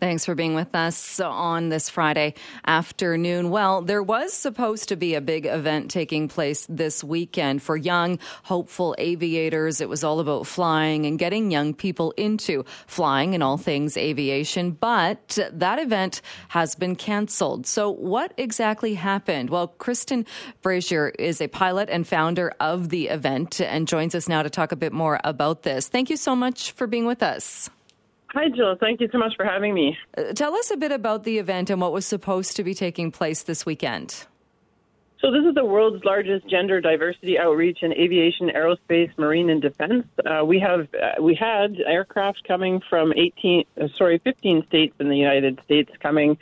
Thanks for being with us on this Friday afternoon. Well, there was supposed to be a big event taking place this weekend for young, hopeful aviators. It was all about flying and getting young people into flying and all things aviation, but that event has been canceled. So, what exactly happened? Well, Kristen Brazier is a pilot and founder of the event and joins us now to talk a bit more about this. Thank you so much for being with us. Hi, Jill. Thank you so much for having me. Uh, tell us a bit about the event and what was supposed to be taking place this weekend. So, this is the world's largest gender diversity outreach in aviation, aerospace, marine, and defense. Uh, we have uh, we had aircraft coming from 18, uh, sorry, 15 states in the United States coming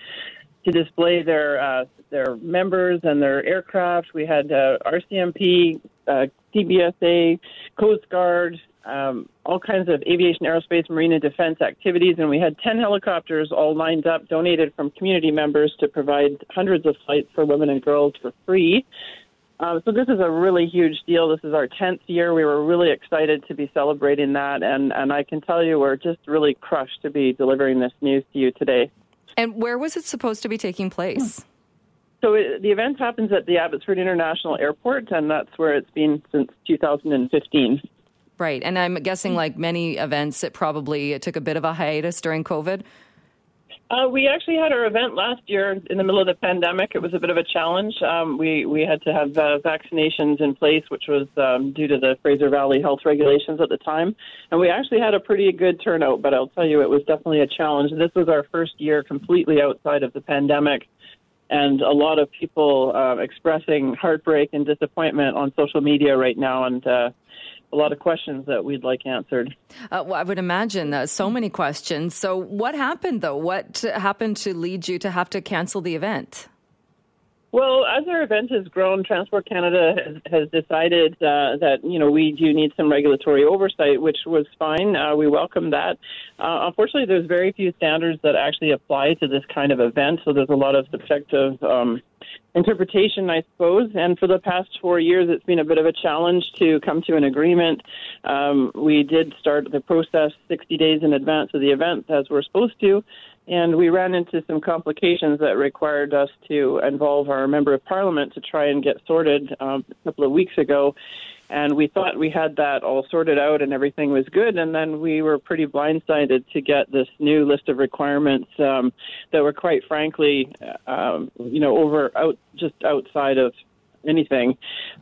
to display their uh, their members and their aircraft. We had uh, RCMP, CBSA, Coast Guard, um, all kinds of aviation, aerospace, marine, and defense activities. And we had 10 helicopters all lined up, donated from community members to provide hundreds of flights for women and girls for free. Uh, so this is a really huge deal. This is our 10th year. We were really excited to be celebrating that. And, and I can tell you, we're just really crushed to be delivering this news to you today. And where was it supposed to be taking place? So it, the event happens at the Abbotsford International Airport, and that's where it's been since 2015. Right. And I'm guessing, like many events, it probably it took a bit of a hiatus during COVID. Uh, we actually had our event last year in the middle of the pandemic. It was a bit of a challenge. Um, we we had to have uh, vaccinations in place, which was um, due to the Fraser Valley health regulations at the time, and we actually had a pretty good turnout. But I'll tell you, it was definitely a challenge. This was our first year completely outside of the pandemic, and a lot of people uh, expressing heartbreak and disappointment on social media right now, and uh, a lot of questions that we'd like answered. Uh, well, I would imagine uh, so many questions. So, what happened though? What happened to lead you to have to cancel the event? Well, as our event has grown, Transport Canada has, has decided uh, that you know we do need some regulatory oversight, which was fine. Uh, we welcome that. Uh, unfortunately, there's very few standards that actually apply to this kind of event, so there's a lot of subjective um, interpretation, I suppose. And for the past four years, it's been a bit of a challenge to come to an agreement. Um, we did start the process 60 days in advance of the event, as we're supposed to. And we ran into some complications that required us to involve our member of parliament to try and get sorted um, a couple of weeks ago. And we thought we had that all sorted out and everything was good. And then we were pretty blindsided to get this new list of requirements um, that were quite frankly um, you know over out just outside of anything.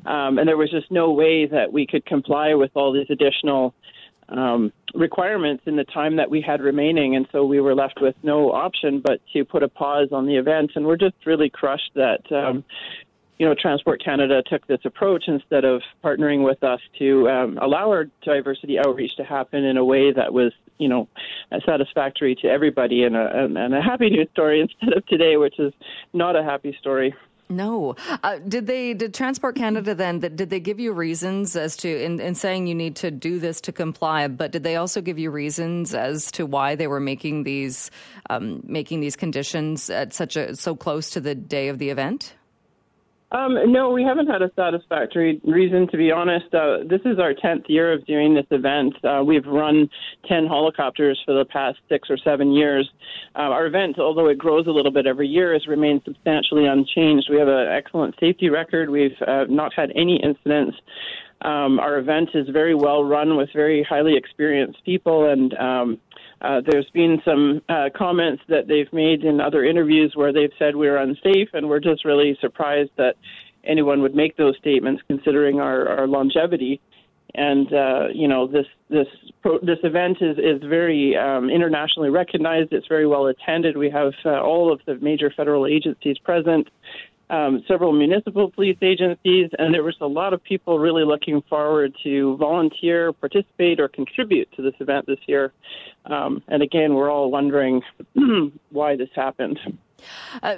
Um, and there was just no way that we could comply with all these additional um, requirements in the time that we had remaining, and so we were left with no option but to put a pause on the event. And we're just really crushed that um, you know, Transport Canada took this approach instead of partnering with us to um, allow our diversity outreach to happen in a way that was, you know, satisfactory to everybody and a, and a happy news story instead of today, which is not a happy story. No. Uh, did they? Did Transport Canada then? Did they give you reasons as to in, in saying you need to do this to comply? But did they also give you reasons as to why they were making these um, making these conditions at such a so close to the day of the event? Um, no, we haven't had a satisfactory reason, to be honest. Uh, this is our 10th year of doing this event. Uh, we've run 10 helicopters for the past six or seven years. Uh, our event, although it grows a little bit every year, has remained substantially unchanged. We have an excellent safety record. We've uh, not had any incidents. Um, our event is very well run with very highly experienced people, and um, uh, there's been some uh, comments that they've made in other interviews where they've said we're unsafe, and we're just really surprised that anyone would make those statements, considering our, our longevity. And uh, you know this this this event is is very um, internationally recognized. It's very well attended. We have uh, all of the major federal agencies present um, several municipal police agencies, and there was a lot of people really looking forward to volunteer, participate, or contribute to this event this year. Um, and again, we're all wondering why this happened. Uh,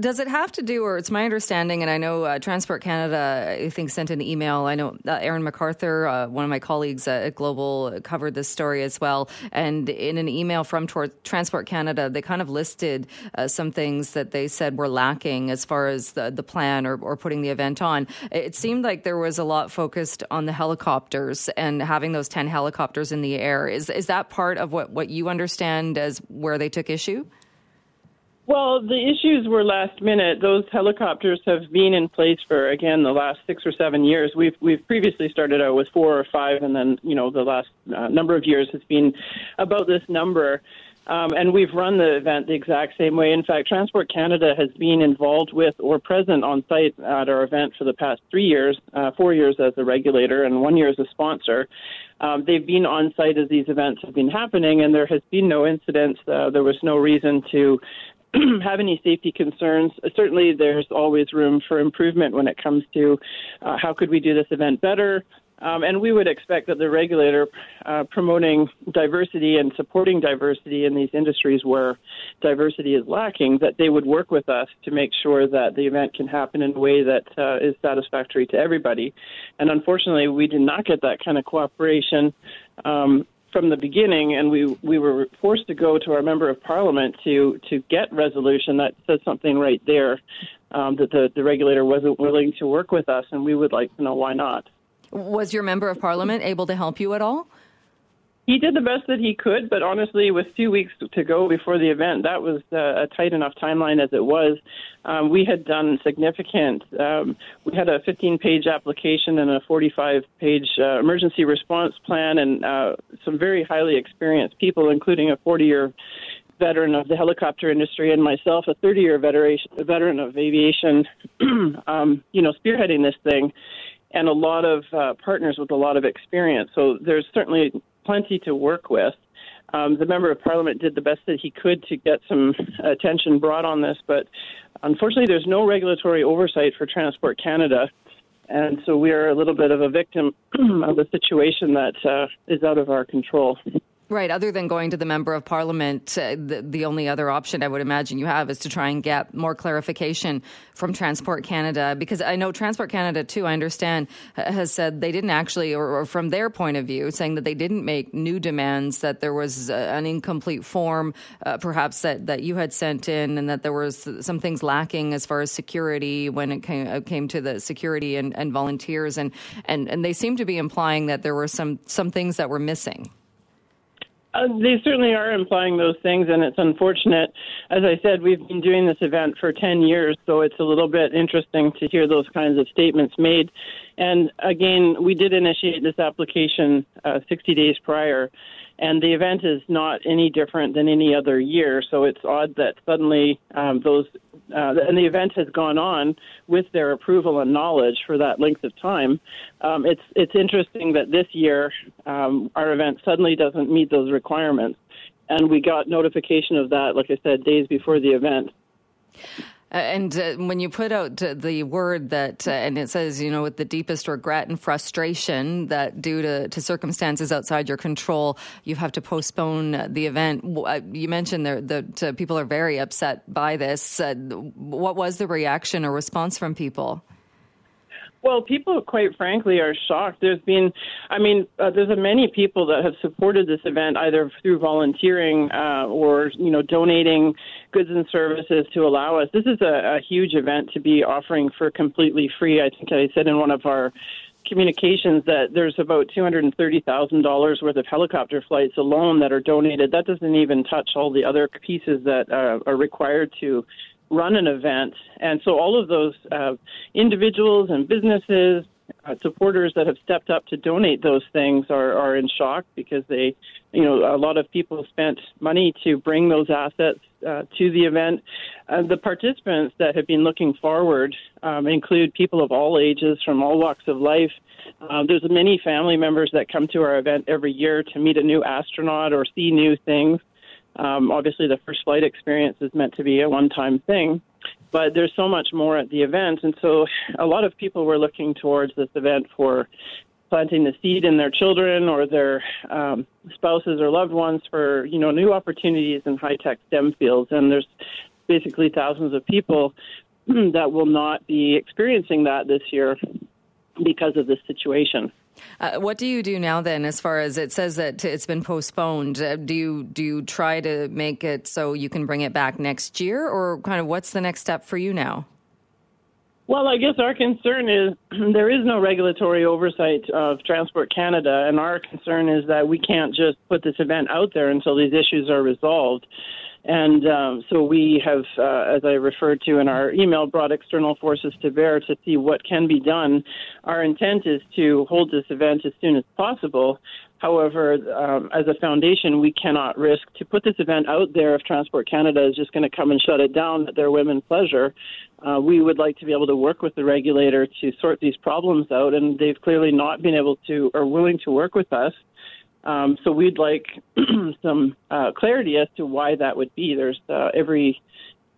does it have to do, or it's my understanding, and I know uh, Transport Canada, I think, sent an email. I know uh, Aaron McArthur, uh, one of my colleagues at Global, covered this story as well. And in an email from Transport Canada, they kind of listed uh, some things that they said were lacking as far as the, the plan or, or putting the event on. It seemed like there was a lot focused on the helicopters and having those 10 helicopters in the air. Is, is that part of what, what you understand as where they took issue? Well, the issues were last minute. Those helicopters have been in place for again the last six or seven years. We've we've previously started out with four or five, and then you know the last uh, number of years has been about this number. Um, and we've run the event the exact same way. In fact, Transport Canada has been involved with or present on site at our event for the past three years, uh, four years as a regulator, and one year as a sponsor. Um, they've been on site as these events have been happening, and there has been no incidents. Uh, there was no reason to have any safety concerns. Certainly, there's always room for improvement when it comes to uh, how could we do this event better. Um, and we would expect that the regulator uh, promoting diversity and supporting diversity in these industries where diversity is lacking, that they would work with us to make sure that the event can happen in a way that uh, is satisfactory to everybody. And unfortunately, we did not get that kind of cooperation. Um, from the beginning, and we we were forced to go to our member of parliament to to get resolution that says something right there um, that the the regulator wasn't willing to work with us, and we would like to know why not. Was your member of parliament able to help you at all? He did the best that he could, but honestly, with two weeks to go before the event, that was uh, a tight enough timeline as it was. Um, we had done significant. Um, we had a 15-page application and a 45-page uh, emergency response plan, and uh, some very highly experienced people, including a 40-year veteran of the helicopter industry and myself, a 30-year veteran of aviation. um, you know, spearheading this thing and a lot of uh, partners with a lot of experience. So there's certainly plenty to work with. Um, the member of parliament did the best that he could to get some attention brought on this, but unfortunately, there's no regulatory oversight for Transport Canada, and so we are a little bit of a victim of a situation that uh, is out of our control. Right. Other than going to the member of parliament, uh, the, the, only other option I would imagine you have is to try and get more clarification from Transport Canada. Because I know Transport Canada, too, I understand, has said they didn't actually, or, or from their point of view, saying that they didn't make new demands, that there was uh, an incomplete form, uh, perhaps that, that you had sent in, and that there was some things lacking as far as security when it came, uh, came to the security and, and volunteers. And, and, and they seem to be implying that there were some, some things that were missing. Uh, they certainly are implying those things, and it's unfortunate. As I said, we've been doing this event for 10 years, so it's a little bit interesting to hear those kinds of statements made. And again, we did initiate this application uh, 60 days prior, and the event is not any different than any other year. So it's odd that suddenly um, those uh, and the event has gone on with their approval and knowledge for that length of time. Um, it's it's interesting that this year um, our event suddenly doesn't meet those requirements, and we got notification of that, like I said, days before the event. Uh, and uh, when you put out the word that, uh, and it says, you know, with the deepest regret and frustration that due to, to circumstances outside your control, you have to postpone the event. Uh, you mentioned that people are very upset by this. what was the reaction or response from people? Well, people, quite frankly, are shocked. There's been, I mean, uh, there's many people that have supported this event either through volunteering uh, or, you know, donating goods and services to allow us. This is a, a huge event to be offering for completely free. I think I said in one of our communications that there's about $230,000 worth of helicopter flights alone that are donated. That doesn't even touch all the other pieces that uh, are required to run an event. And so all of those uh, individuals and businesses, uh, supporters that have stepped up to donate those things are, are in shock because they, you know, a lot of people spent money to bring those assets uh, to the event. Uh, the participants that have been looking forward um, include people of all ages from all walks of life. Uh, there's many family members that come to our event every year to meet a new astronaut or see new things. Um, obviously, the first flight experience is meant to be a one time thing, but there's so much more at the event. And so a lot of people were looking towards this event for planting the seed in their children or their um, spouses or loved ones for you know new opportunities in high tech STEM fields. And there's basically thousands of people that will not be experiencing that this year because of this situation. Uh, what do you do now then as far as it says that it's been postponed uh, do you do you try to make it so you can bring it back next year or kind of what's the next step for you now well, I guess our concern is there is no regulatory oversight of Transport Canada, and our concern is that we can't just put this event out there until these issues are resolved. And um, so we have, uh, as I referred to in our email, brought external forces to bear to see what can be done. Our intent is to hold this event as soon as possible. However, um, as a foundation, we cannot risk to put this event out there if Transport Canada is just going to come and shut it down at their and pleasure. Uh, we would like to be able to work with the regulator to sort these problems out, and they've clearly not been able to or willing to work with us. Um, so we'd like some uh, clarity as to why that would be. There's uh, every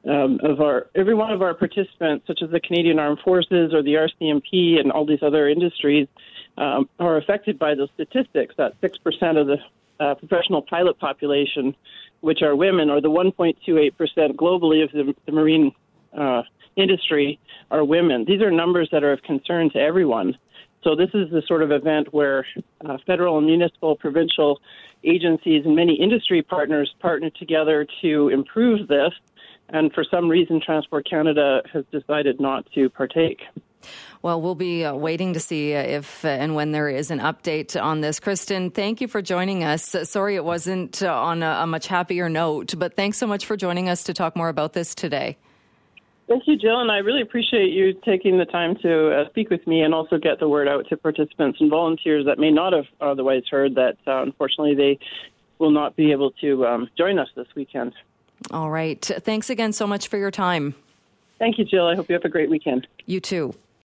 um, of our every one of our participants, such as the Canadian Armed Forces or the RCMP and all these other industries, um, are affected by those statistics. That six percent of the uh, professional pilot population, which are women, or the 1.28 percent globally of the, the marine uh, industry are women. These are numbers that are of concern to everyone. So this is the sort of event where uh, federal and municipal, provincial agencies and many industry partners partner together to improve this. And for some reason, Transport Canada has decided not to partake. Well, we'll be uh, waiting to see uh, if uh, and when there is an update on this. Kristen, thank you for joining us. Sorry it wasn't uh, on a, a much happier note, but thanks so much for joining us to talk more about this today. Thank you, Jill, and I really appreciate you taking the time to uh, speak with me and also get the word out to participants and volunteers that may not have otherwise heard that uh, unfortunately they will not be able to um, join us this weekend. All right. Thanks again so much for your time. Thank you, Jill. I hope you have a great weekend. You too.